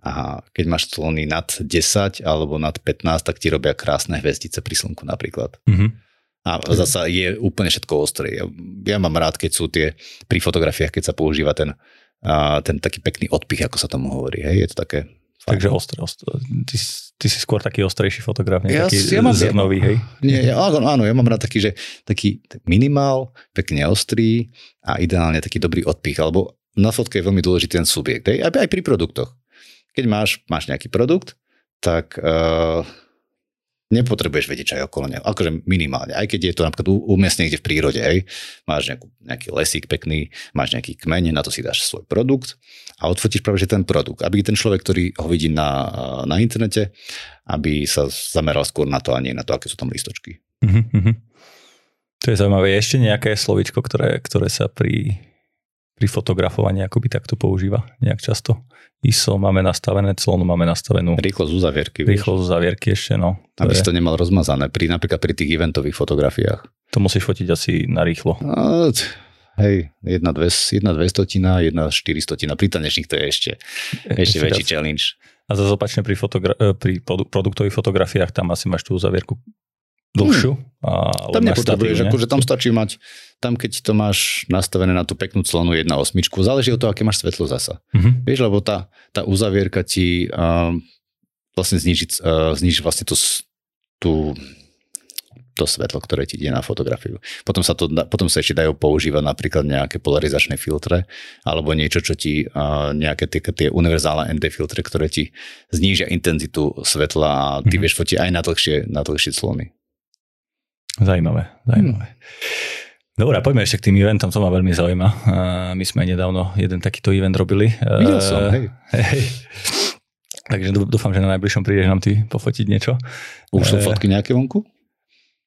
A keď máš clony nad 10 alebo nad 15, tak ti robia krásne hviezdice pri slnku napríklad. Uh-huh. A zasa je úplne všetko ostré. Ja, ja mám rád, keď sú tie pri fotografiách, keď sa používa ten, uh, ten taký pekný odpich, ako sa tomu hovorí. Hej? Je to také Takže ostré, ostré. Ty, ty si skôr taký ostrejší fotograf, nie Ja taký ja mám- zrnový, hej? Nie, ja, áno, áno, ja mám rád taký, že taký minimál, pekne ostrý a ideálne taký dobrý odpich, alebo na fotke je veľmi dôležitý ten subjekt, hej, aj pri produktoch. Keď máš, máš nejaký produkt, tak uh, nepotrebuješ vedieť, čo je okolo neho. Akože minimálne. Aj keď je to napríklad u- umiestnené niekde v prírode, hej. Máš nejakú, nejaký lesík pekný, máš nejaký kmeň, na to si dáš svoj produkt a odfotíš práve že ten produkt. Aby ten človek, ktorý ho vidí na, na internete, aby sa zameral skôr na to a nie na to, aké sú tam listočky. Mhm, mhm. To je zaujímavé. Je ešte nejaké slovičko, ktoré, ktoré sa pri, pri fotografovaní akoby takto používa nejak často? ISO máme nastavené, clonu máme nastavenú Rýchlosť uzavierky. rýchlosť zavierky ešte, no. To, Aby je, si to nemal rozmazané, pri, napríklad pri tých eventových fotografiách. to musíš fotiť asi na rýchlo. No, hej, jedna, dve, jedna dvestotina, jedna štyristotina. Pri tanečných to je ešte, ešte väčší viac. challenge. A zase opačne pri, fotogra- e, pri produ- produktových fotografiách tam asi máš tú uzavierku dlhšiu. A, Hmm. Tam máš nepotrebuješ, akože tam stačí mať, tam keď to máš nastavené na tú peknú clonu 1.8, záleží od toho, aké máš svetlo zasa. Mhm. Vieš, lebo tá, tá uzavierka ti um, vlastne zniží, uh, zniží vlastne s- tú, to svetlo, ktoré ti ide na fotografiu. Potom sa, to, potom sa ešte dajú používať napríklad nejaké polarizačné filtre alebo niečo, čo ti uh, nejaké tie, tie univerzálne ND filtre, ktoré ti znížia intenzitu svetla a ty Mhm. vieš fotiť aj na dlhšie, na dlhšie clony. Zaujímavé, zaujímavé. Dobre, a poďme ešte k tým eventom, to ma veľmi zaujíma. My sme nedávno jeden takýto event robili. Videl som, hej. hej. Takže dú- dúfam, že na najbližšom prídeš nám ty pofotiť niečo. Už sú Eh, fotky nejaké vonku?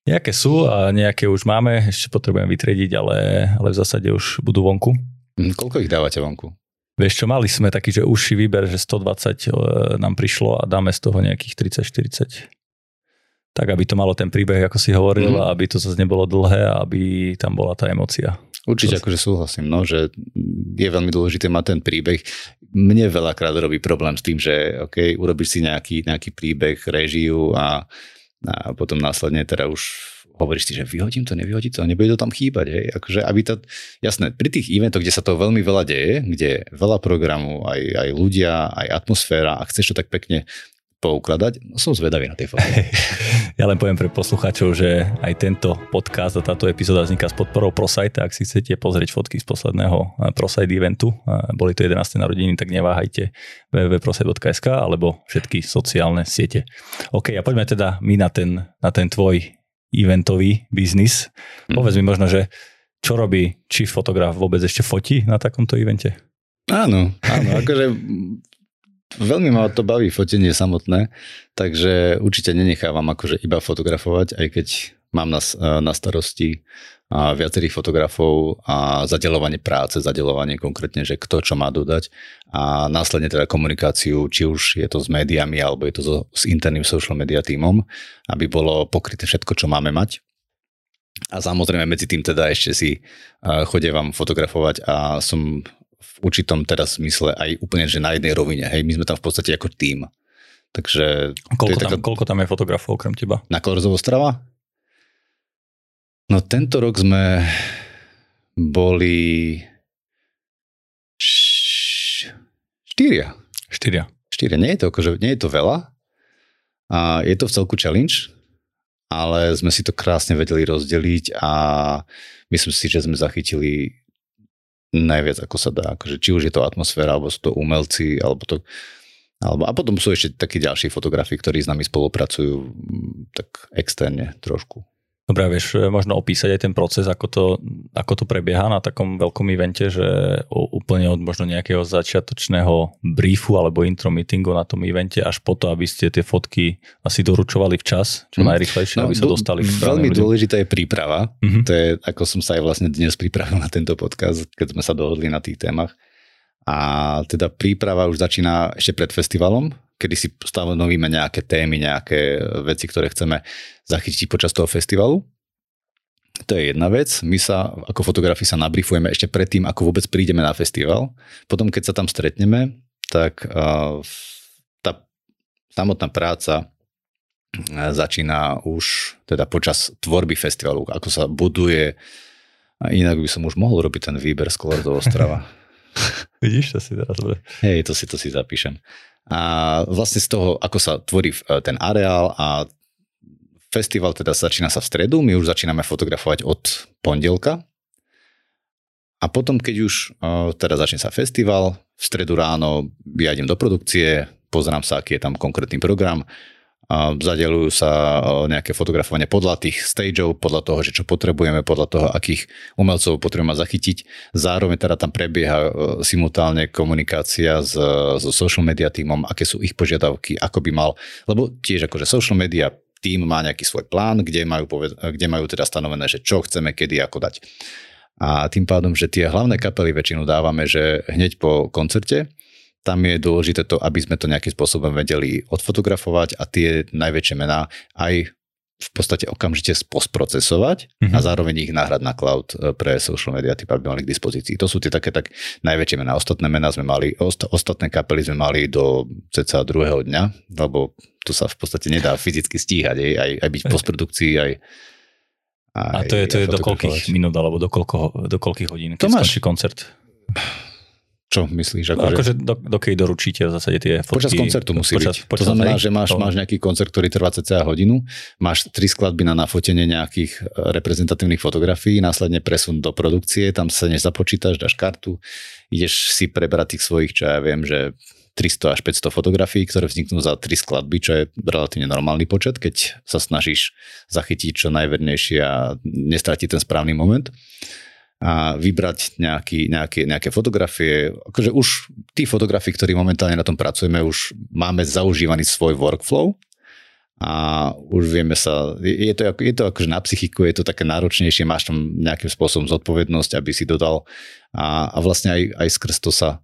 Nejaké sú a nejaké už máme, ešte potrebujem vytriediť, ale, ale v zásade už budú vonku. Hm, Koľko ich dávate vonku? Vieš čo, mali sme taký, že užší výber, že 120 e, nám prišlo a dáme z toho nejakých 30-40. Tak, aby to malo ten príbeh, ako si hovoril, Mhm. mm-hmm. aby to zase nebolo dlhé a aby tam bola tá emocia. Určite akože súhlasím, no, že je veľmi dôležité mať ten príbeh. Mne veľakrát robí problém s tým, že OK, urobíš si nejaký, nejaký príbeh, režiu a, a potom následne teda už hovoríš si, že vyhodím to, nevyhodím to, nebude to tam chýbať. Hej? Akože, aby to, jasné, pri tých eventoch, kde sa to veľmi veľa deje, kde je veľa programu, aj, aj ľudia, aj atmosféra a chceš to tak pekne poukladať, no som zvedavý na tie fotky. Ja len poviem pre poslucháčov, že aj tento podcast a táto epizóda vzniká s podporou ProSite. Ak si chcete pozrieť fotky z posledného eh, ProSite eventu, eh, boli to 11. narodeniny, tak neváhajte www.prosite.sk alebo všetky sociálne siete. OK, a poďme teda my na ten, na ten tvoj eventový biznis. Mhm. Povedz mi možno, že čo robí či fotograf vôbec ešte fotí na takomto evente? Áno, áno, akože veľmi ma to baví fotenie samotné, takže určite nenechávam akože iba fotografovať, aj keď mám na, s- na starosti a viacerých fotografov a zadelovanie práce, zadelovanie konkrétne, že kto čo má dodať a následne teda komunikáciu, či už je to s médiami alebo je to so, s interným social media tímom, aby bolo pokryté všetko, čo máme mať. A samozrejme medzi tým teda ešte si uh, chodievam fotografovať a som v určitom teraz zmysle aj úplne, že na jednej rovine. Hej, my sme tam v podstate ako tím. Takže Koľko, tam, taká- koľko tam je fotografov okrem teba? na Kolorzovo strava? No tento rok sme boli štyria. Štyria. Štyria. Nie je to, akože, nie je to veľa. A je to v celku challenge, ale sme si to krásne vedeli rozdeliť a myslím si, že sme zachytili najviac ako sa dá. Akože, či už je to atmosféra, alebo sú to umelci, alebo to... Alebo, a potom sú ešte takí ďalší fotografi, ktorí s nami spolupracujú tak externe trošku. Dobre, vieš e, možno opísať aj ten proces, ako to, ako to prebieha na takom veľkom evente, že úplne od možno nejakého začiatočného briefu alebo intro meetingu na tom evente až po to, aby ste tie fotky asi doručovali včas, čo Mhm. najrychlejšie, aby sa dostali k Veľmi dôležitá je príprava. Mhm. To je, ako som sa aj vlastne dnes pripravil na tento podcast, keď sme sa dohodli na tých témach. A teda príprava už začína ešte pred festivalom, kedy si stanovíme nejaké témy, nejaké veci, ktoré chceme zachytiť počas toho festivalu. To je jedna vec. My sa ako fotografi sa nabrifujeme ešte predtým, ako vôbec prídeme na festival. Potom, keď sa tam stretneme, tak tá samotná práca začína už teda počas tvorby festivalu, ako sa buduje. A inak by som už mohol robiť ten výber z Kolordov Ostrava. Vidíš, to si teraz dobre. Hej, to si to si zapíšem. A vlastne z toho, ako sa tvorí ten areál a festival teda začína sa v stredu, my už začíname fotografovať od pondelka. A potom, keď už teda začne sa festival, v stredu ráno ja idem do produkcie, pozerám sa, aký je tam konkrétny program, zadelujú sa nejaké fotografovanie podľa tých stageov, podľa toho, že čo potrebujeme, podľa toho, akých umelcov potrebujeme zachytiť. Zároveň teda tam prebieha simultálne komunikácia s, so social media týmom, aké sú ich požiadavky, ako by mal, lebo tiež akože social media tým má nejaký svoj plán, kde majú, kde majú teda stanovené, že čo chceme, kedy, ako dať. A tým pádom, že tie hlavné kapely väčšinu dávame, že hneď po koncerte, tam je dôležité to, aby sme to nejakým spôsobom vedeli odfotografovať a tie najväčšie mená aj v podstate okamžite postprocesovať mm-hmm. a mhm. zároveň ich nahrať na cloud e, pre social media, typ aby mali k dispozícii. To sú tie také tak najväčšie mená. Ostatné mená sme mali, osta, ostatné kapely sme mali do ceca druhého dňa, lebo to sa v podstate nedá fyzicky stíhať, aj, aj, aj byť v postprodukcii, aj, aj A to je, to je do koľkých minút, alebo do, koľko, do koľkých hodín, keď to máš, koncert? Čo myslíš? Ako akože do, dokedy doručíte v zásade tie fotky? Počas koncertu musí počas, byť. Počas, to znamená, že máš, to... máš nejaký koncert, ktorý trvá cca hodinu, máš tri skladby na nafotenie nejakých e, reprezentatívnych fotografií, následne presun do produkcie, tam sa než započítaš, dáš kartu, ideš si prebrať tých svojich, čo ja viem, že 300 až 500 fotografií, ktoré vzniknú za tri skladby, čo je relatívne normálny počet, keď sa snažíš zachytiť čo najvernejšie a nestratiť ten správny moment a vybrať nejaký, nejaké, nejaké fotografie. Akože už tí fotografii, ktorí momentálne na tom pracujeme, už máme zaužívaný svoj workflow a už vieme sa, je to, je to akože na psychiku, je to také náročnejšie, máš tam nejakým spôsobom zodpovednosť, aby si dodal a, a vlastne aj, aj skrz to sa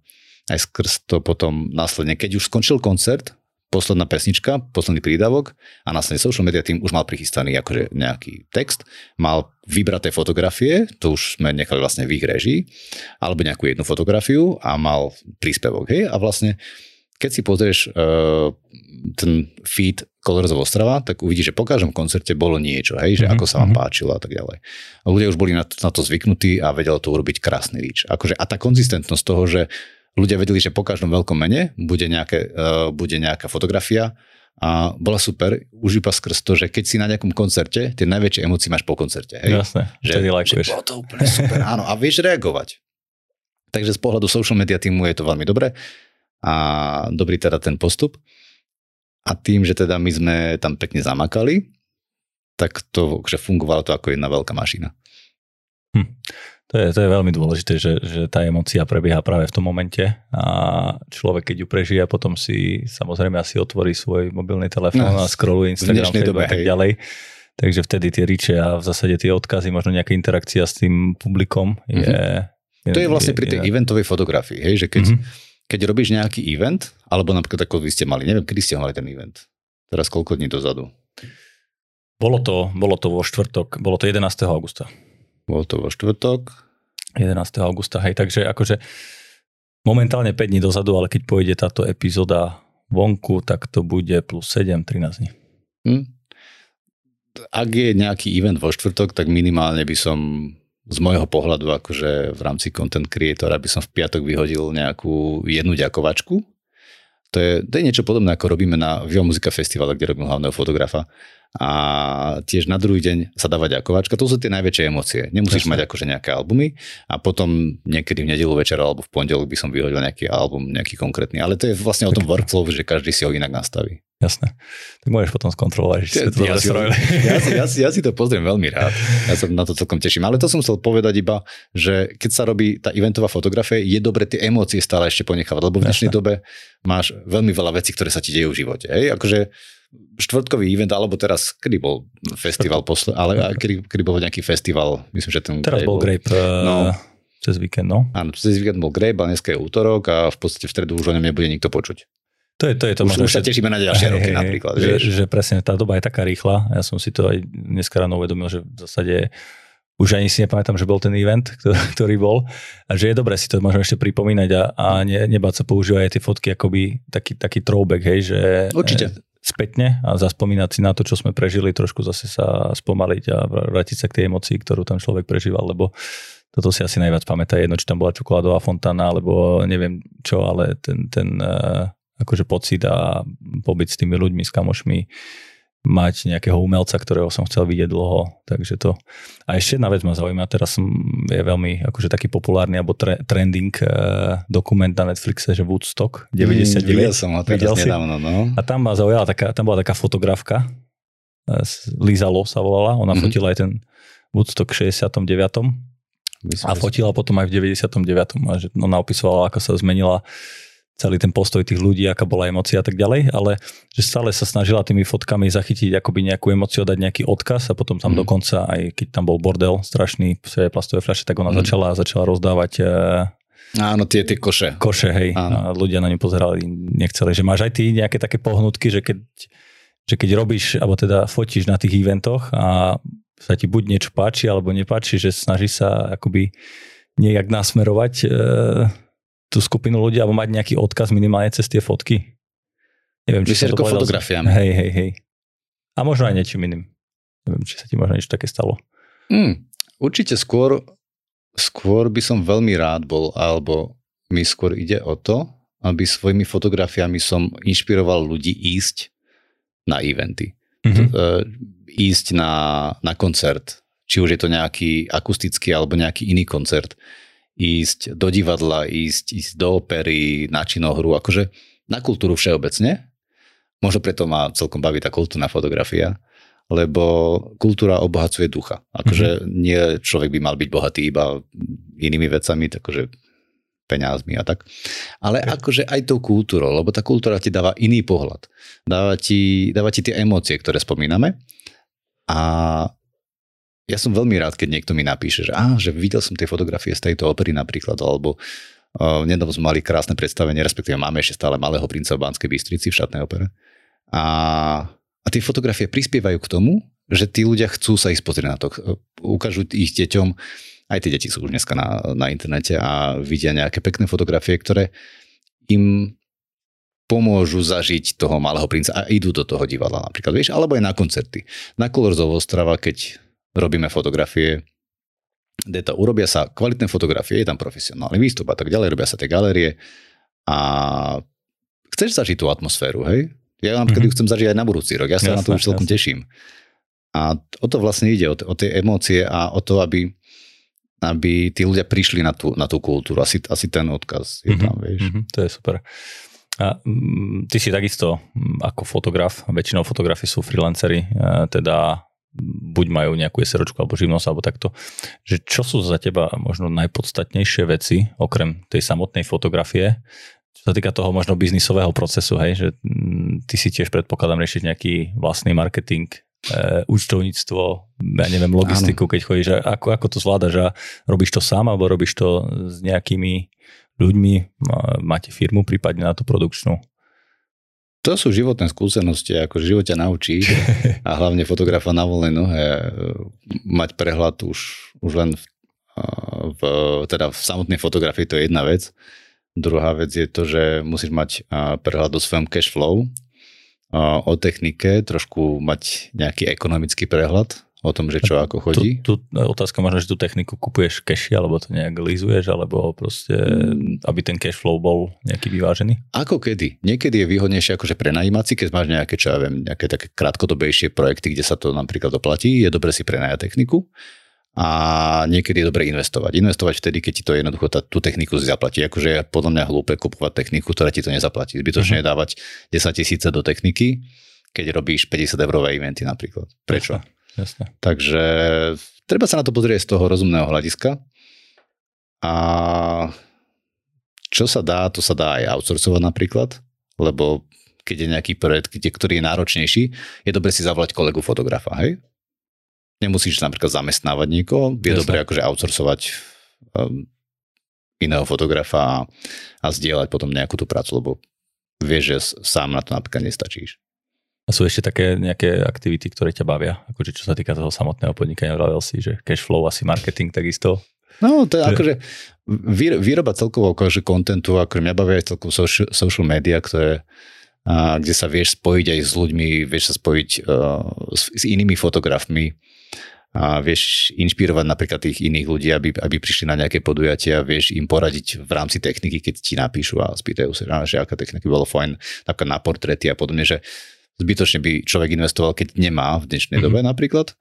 aj skrz to potom následne, keď už skončil koncert, posledná pesnička, posledný prídavok a následne social media tým už mal prichystaný akože nejaký text, mal vybraté fotografie, to už sme nechali vlastne v ich režii, alebo nejakú jednu fotografiu a mal príspevok, hej, a vlastne keď si pozrieš uh, ten feed Colors of Ostrava, tak uvidíš, že po každom koncerte bolo niečo, hej, že mm-hmm. ako sa vám mhm. páčilo a tak ďalej. A ľudia už boli na to, na to zvyknutí a vedeli to urobiť krásny ríč. Akože, a tá konzistentnosť toho, že ľudia vedeli, že po každom veľkom mene bude, nejaké, uh, bude nejaká fotografia a bola super, už iba skrz to, že keď si na nejakom koncerte, tie najväčšie emócie máš po koncerte. Hej? Jasné, že, že bolo to úplne super, áno, a vieš reagovať. Takže z pohľadu social media týmu je to veľmi dobré a dobrý teda ten postup. A tým, že teda my sme tam pekne zamakali, tak to, že fungovalo to ako jedna veľká mašina. Hm. To je, to je veľmi dôležité, že, že tá emocia prebieha práve v tom momente a človek, keď ju prežije, potom si samozrejme asi otvorí svoj mobilný telefón no, a scrolluje Instagram dobe, a tak ďalej. Takže vtedy tie ríče a v zásade tie odkazy, možno nejaká interakcia s tým publikom je... Mm-hmm. je to je vlastne je, pri tej je, eventovej fotografii, hej, že keď, mm-hmm. keď robíš nejaký event, alebo napríklad ako vy ste mali, neviem, kedy ste mali ten event, teraz koľko dní dozadu? Bolo to, bolo to vo štvrtok, bolo to 11. augusta. Bol to vo štvrtok. 11. augusta, hej, takže akože momentálne 5 dní dozadu, ale keď pôjde táto epizóda vonku, tak to bude plus 7, 13 dní. Hm. Ak je nejaký event vo štvrtok, tak minimálne by som z môjho pohľadu akože v rámci content creatora by som v piatok vyhodil nejakú jednu ďakovačku. To je, to je niečo podobné, ako robíme na Vio Muzika Festivale, kde robím hlavného fotografa a tiež na druhý deň sa dáva ďakovačka. To sú tie najväčšie emócie. Nemusíš Jasne. mať akože nejaké albumy a potom niekedy v nedelu večer alebo v pondelok by som vyhodil nejaký album, nejaký konkrétny. Ale to je vlastne o tom workflow, že každý si ho inak nastaví. Jasné. Tak môžeš potom skontrolovať, že ja, to ja, si, ja, si, ja, si, ja si to pozriem veľmi rád. Ja sa na to celkom teším. Ale to som chcel povedať iba, že keď sa robí tá eventová fotografia, je dobre tie emócie stále ešte ponechávať, lebo v dnešnej Jasne. dobe máš veľmi veľa vecí, ktoré sa ti dejú v živote. Hej? Akože štvrtkový event, alebo teraz, kedy bol festival, posle, ale kedy, kedy bol nejaký festival, myslím, že ten... Teraz bol Grape, uh, no, cez víkend, no. Áno, cez víkend bol Grape, a dneska je útorok a v podstate v stredu už o ňom nebude nikto počuť. To je to, je to už, už sa tešíme na ďalšie hej, roky hej, napríklad. Že, vieš? že presne tá doba je taká rýchla. Ja som si to aj dneska ráno uvedomil, že v zásade už ani si nepamätám, že bol ten event, ktorý bol a že je dobré si to možno ešte pripomínať a, a ne, nebáť sa používať aj tie fotky akoby taký, taký throwback, hej, že Určite spätne a zaspomínať si na to, čo sme prežili, trošku zase sa spomaliť a vrátiť sa k tej emocii, ktorú tam človek prežíval, lebo toto si asi najviac pamätá jedno, či tam bola čokoládová fontána, alebo neviem čo, ale ten, ten uh, akože pocit a pobyť s tými ľuďmi, s kamošmi, mať nejakého umelca, ktorého som chcel vidieť dlho, takže to. A ešte jedna vec ma zaujíma, teraz som, je veľmi akože taký populárny alebo tre, trending uh, dokument na Netflixe, že Woodstock 99. Mm, videl som ho teraz nedávno, no. A tam ma zaujala taká, tam bola taká fotografka, uh, Liza Lo sa volala, ona mm-hmm. fotila aj ten Woodstock 69. Myslím, a fotila potom aj v 99. A že ona opisovala, ako sa zmenila celý ten postoj tých ľudí, aká bola emocia a tak ďalej, ale že stále sa snažila tými fotkami zachytiť akoby nejakú emociu, dať nejaký odkaz a potom tam mm. dokonca, aj keď tam bol bordel strašný, v plastové fľaše, tak ona mm. začala začala rozdávať e, Áno, tie, tie koše. Koše, hej. Áno. A ľudia na ňu pozerali, nechceli. Že máš aj ty nejaké také pohnutky, že keď, že keď robíš, alebo teda fotíš na tých eventoch a sa ti buď niečo páči, alebo nepáči, že snaží sa akoby nejak nasmerovať e, tú skupinu ľudí alebo mať nejaký odkaz minimálne cez tie fotky. Neviem, či to fotografiami. Hej, hej, hej. A možno aj niečím iným. Neviem, či sa ti možno niečo také stalo. Mm, určite skôr, skôr by som veľmi rád bol, alebo mi skôr ide o to, aby svojimi fotografiami som inšpiroval ľudí ísť na eventy. Mm-hmm. ísť na, na koncert. Či už je to nejaký akustický alebo nejaký iný koncert ísť do divadla, ísť, ísť do opery, na činohru, akože na kultúru všeobecne. Možno preto ma celkom baví tá kultúrna fotografia, lebo kultúra obohacuje ducha. Akože mm-hmm. nie človek by mal byť bohatý iba inými vecami, takže peňazmi a tak. Ale okay. akože aj tou kultúrou, lebo tá kultúra ti dáva iný pohľad. Dáva ti, dáva ti tie emócie, ktoré spomíname. A ja som veľmi rád, keď niekto mi napíše, že, á, že videl som tie fotografie z tejto opery napríklad, alebo uh, nedávno sme mali krásne predstavenie, respektíve máme ešte stále Malého princa v Banskej Bystrici v štátnej opere. A, a tie fotografie prispievajú k tomu, že tí ľudia chcú sa ísť pozrieť na to. Ukážu ich deťom, aj tie deti sú už dneska na, na internete a vidia nejaké pekné fotografie, ktoré im pomôžu zažiť toho malého princa a idú do toho divadla napríklad, vieš, alebo aj na koncerty. Na Colors Ostrava, keď robíme fotografie, to urobia sa kvalitné fotografie, je tam profesionálny výstup a tak ďalej, robia sa tie galerie a chceš zažiť tú atmosféru, hej? Ja napríklad mm-hmm. chcem zažiť aj na budúci rok, ja sa jasne, na to už celkom jasne. teším. A o to vlastne ide, o, o tie emócie a o to, aby, aby tí ľudia prišli na tú, na tú kultúru. Asi, asi ten odkaz je mm-hmm. tam, vieš. Mm-hmm. To je super. A, m, ty si takisto ako fotograf, väčšinou fotografi sú freelancery, teda buď majú nejakú SROčku alebo živnosť alebo takto, že čo sú za teba možno najpodstatnejšie veci, okrem tej samotnej fotografie, čo sa týka toho možno biznisového procesu, hej, že mm, ty si tiež predpokladám riešiť nejaký vlastný marketing, e, účtovníctvo, ja neviem, logistiku, Áno. keď chodíš, ako, ako to zvládaš a robíš to sám alebo robíš to s nejakými ľuďmi, máte firmu prípadne na tú produkčnú? To sú životné skúsenosti, ako život ťa naučí a hlavne fotografa na voľnej nohe e, mať prehľad už, už len v, v, teda v samotnej fotografii to je jedna vec. Druhá vec je to, že musíš mať prehľad o svojom cash flow, o technike, trošku mať nejaký ekonomický prehľad, o tom, že čo ako chodí. Tu, tu otázka možno, že tú techniku kupuješ cash, alebo to nejak lizuješ, alebo proste, mm. aby ten cash flow bol nejaký vyvážený? Ako kedy. Niekedy je výhodnejšie akože prenajímať si, keď máš nejaké, čo ja viem, nejaké také krátkodobejšie projekty, kde sa to napríklad oplatí, je dobre si prenajať techniku a niekedy je dobre investovať. Investovať vtedy, keď ti to jednoducho tá, tú techniku si zaplatí. Akože je podľa mňa hlúpe kupovať techniku, ktorá ti to nezaplatí. Zbytočne uh-huh. dávať 10 tisíce do techniky, keď robíš 50 eurové eventy napríklad. Prečo? Uh-huh. Jasne. Takže treba sa na to pozrieť z toho rozumného hľadiska. A čo sa dá, to sa dá aj outsourcovať napríklad, lebo keď je nejaký projekt, ktorý je náročnejší, je dobre si zavolať kolegu fotografa, hej? Nemusíš napríklad zamestnávať niekoho, je Jasne. dobre akože outsourcovať um, iného fotografa a, a zdieľať potom nejakú tú prácu, lebo vieš, že sám na to napríklad nestačíš. A sú ešte také nejaké aktivity, ktoré ťa bavia? Akože čo sa týka toho samotného podnikania, vravel si, že cash flow, asi marketing takisto. No, to je že... akože výroba celkovo akože kontentu, akože mňa bavia aj celkovo social, social media, ktoré, a, kde sa vieš spojiť aj s ľuďmi, vieš sa spojiť uh, s, s inými fotografmi a vieš inšpirovať napríklad tých iných ľudí, aby, aby prišli na nejaké podujatia, vieš im poradiť v rámci techniky, keď ti napíšu a spýtajú sa, že aká technika bolo fajn, napríklad na portréty a podobne, že zbytočne by človek investoval, keď nemá v dnešnej mm-hmm. dobe napríklad,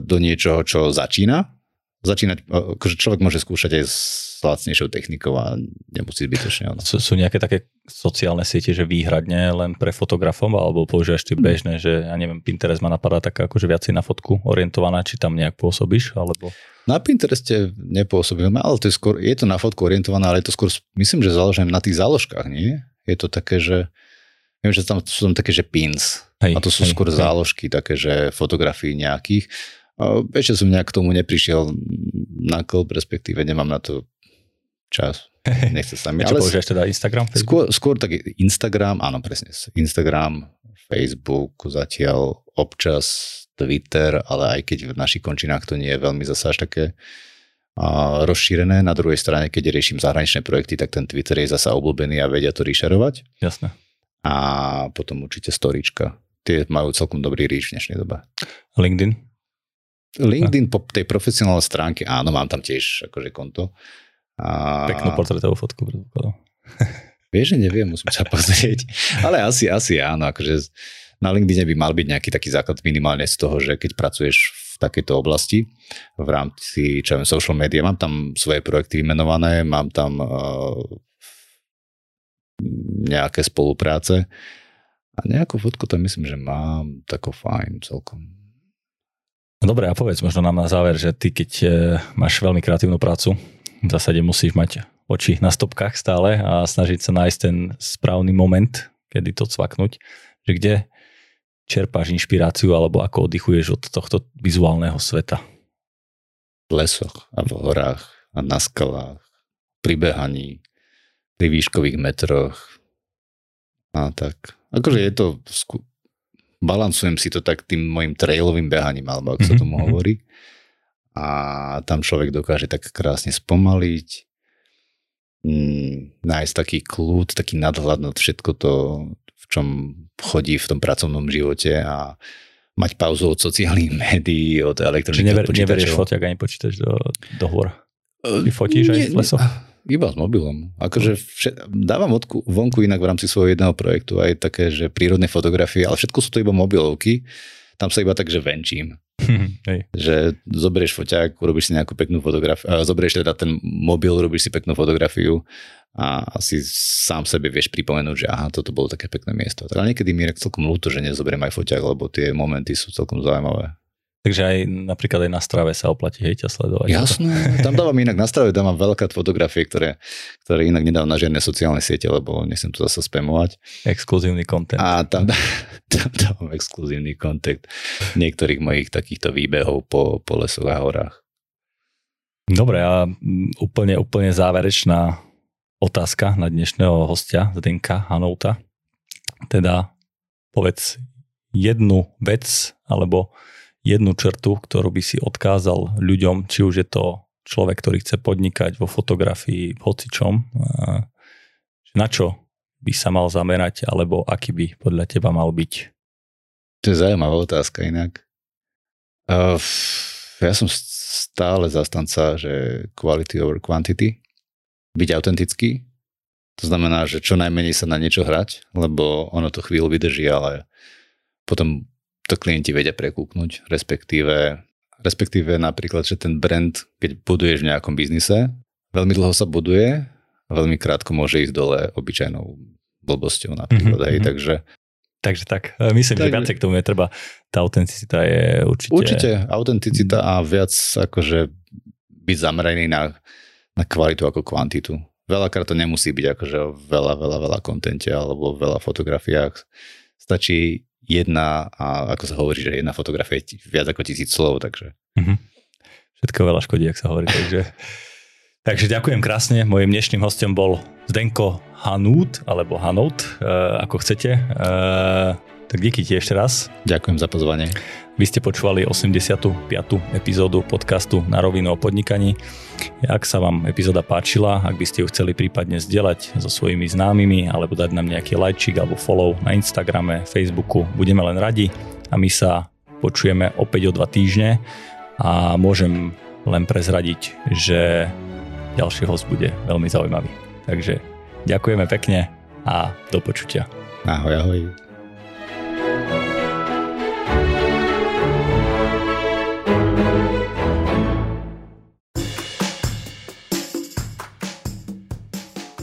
do niečoho, čo začína. Začínať, akože človek môže skúšať aj s lacnejšou technikou a nemusí zbytočne. Sú, sú nejaké také sociálne siete, že výhradne len pre fotografov, alebo používaš ty bežné, že ja neviem, Pinterest ma napadá taká akože viacej na fotku orientovaná, či tam nejak pôsobíš, alebo... Na Pintereste nepôsobím, ale to je, skôr, je to na fotku orientované, ale je to skôr, myslím, že založené na tých záložkách, nie? Je to také, že Viem, že tam sú tam také, že pins. Hej, a to sú hej, skôr hej. záložky, také, že fotografií nejakých. ešte som nejak k tomu neprišiel na klb, respektíve nemám na to čas. Nechce sa mi. A ale používaš teda Instagram? Facebook? Skôr, skôr tak Instagram, áno presne. Instagram, Facebook, zatiaľ občas Twitter, ale aj keď v našich končinách to nie je veľmi zase až také a rozšírené. Na druhej strane, keď riešim zahraničné projekty, tak ten Twitter je zasa obľúbený a vedia to rešerovať. Jasné a potom určite storička. Tie majú celkom dobrý ríč v dnešnej dobe. LinkedIn? LinkedIn po tej profesionálnej stránke, áno, mám tam tiež akože konto. A... Peknú portretovú fotku. Vieš, že neviem, musím sa pozrieť. Ale asi, asi áno, akože na LinkedIn by mal byť nejaký taký základ minimálne z toho, že keď pracuješ v takejto oblasti v rámci čo viem, social media, mám tam svoje projekty vymenované, mám tam uh, nejaké spolupráce. A nejakú fotku tam myslím, že mám tako fajn celkom. Dobre, a povedz možno nám na záver, že ty keď e, máš veľmi kreatívnu prácu, v zásade musíš mať oči na stopkách stále a snažiť sa nájsť ten správny moment, kedy to cvaknúť, že kde čerpáš inšpiráciu alebo ako oddychuješ od tohto vizuálneho sveta? V lesoch a v horách a na skalách, pri behaní, pri výškových metroch. A tak. Akože je to, sku- balancujem si to tak tým mojim trailovým behaním, alebo ako sa mhm, tomu mm-hmm. hovorí. A tam človek dokáže tak krásne spomaliť, mm, nájsť taký kľud, taký nadhľad nad všetko to, v čom chodí v tom pracovnom živote a mať pauzu od sociálnych médií, od elektronických never, počítačov. Neverieš foťak ani počítač do, do hôr? Ty fotíš aj v lesoch? Iba s mobilom. Akože všet, dávam odku, vonku inak v rámci svojho jedného projektu aj také, že prírodné fotografie, ale všetko sú to iba mobilovky. Tam sa iba tak, že venčím. Hej. Že zoberieš foťák, urobíš si nejakú peknú fotografiu, zoberieš teda ten mobil, urobíš si peknú fotografiu a asi sám sebe vieš pripomenúť, že aha, toto bolo také pekné miesto. Tak ale niekedy mi je celkom ľúto, že nezoberiem aj foťák, lebo tie momenty sú celkom zaujímavé. Takže aj napríklad aj na strave sa oplatí hej ťa sledovať. Jasné, tam dávam inak na strave, tam mám veľká fotografie, ktoré, ktoré inak nedávam na žiadne sociálne siete, lebo nechcem to zase spamovať. Exkluzívny kontent. A tam, tam dávam exkluzívny kontent niektorých mojich takýchto výbehov po, po lesoch a horách. Dobre, a úplne, úplne záverečná otázka na dnešného hostia, Zdenka Hanouta. Teda povedz jednu vec, alebo jednu črtu, ktorú by si odkázal ľuďom, či už je to človek, ktorý chce podnikať vo fotografii, v hocičom, na čo by sa mal zamerať, alebo aký by podľa teba mal byť? To je zaujímavá otázka inak. Ja som stále zastanca, že quality over quantity. Byť autentický. To znamená, že čo najmenej sa na niečo hrať, lebo ono to chvíľu vydrží, ale potom to klienti vedia prekúknuť, respektíve, respektíve napríklad, že ten brand, keď buduješ v nejakom biznise, veľmi dlho sa buduje a veľmi krátko môže ísť dole obyčajnou blbosťou napríklad. Mm-hmm. Hej, mhm. takže Takže tak, e, myslím, tak, že viacej k tomu je treba, tá autenticita je určite... Určite, autenticita a viac akože byť zameraný na, na kvalitu ako kvantitu. Veľakrát to nemusí byť akože veľa, veľa, veľa kontente alebo veľa fotografiách. Stačí jedna a ako sa hovorí, že jedna fotografia je viac ako tisíc slov, takže... Mm-hmm. Všetko veľa škodí, ak sa hovorí, takže... takže ďakujem krásne. Mojím dnešným hostom bol Zdenko Hanút, alebo Hanout, uh, ako chcete. Uh, tak díky ti ešte raz. Ďakujem za pozvanie. Vy ste počúvali 85. epizódu podcastu Na rovinu o podnikaní. Ak sa vám epizóda páčila, ak by ste ju chceli prípadne zdieľať so svojimi známymi alebo dať nám nejaký lajčik alebo follow na Instagrame, Facebooku, budeme len radi a my sa počujeme opäť o dva týždne a môžem len prezradiť, že ďalší host bude veľmi zaujímavý. Takže ďakujeme pekne a do počutia. Ahoj, ahoj.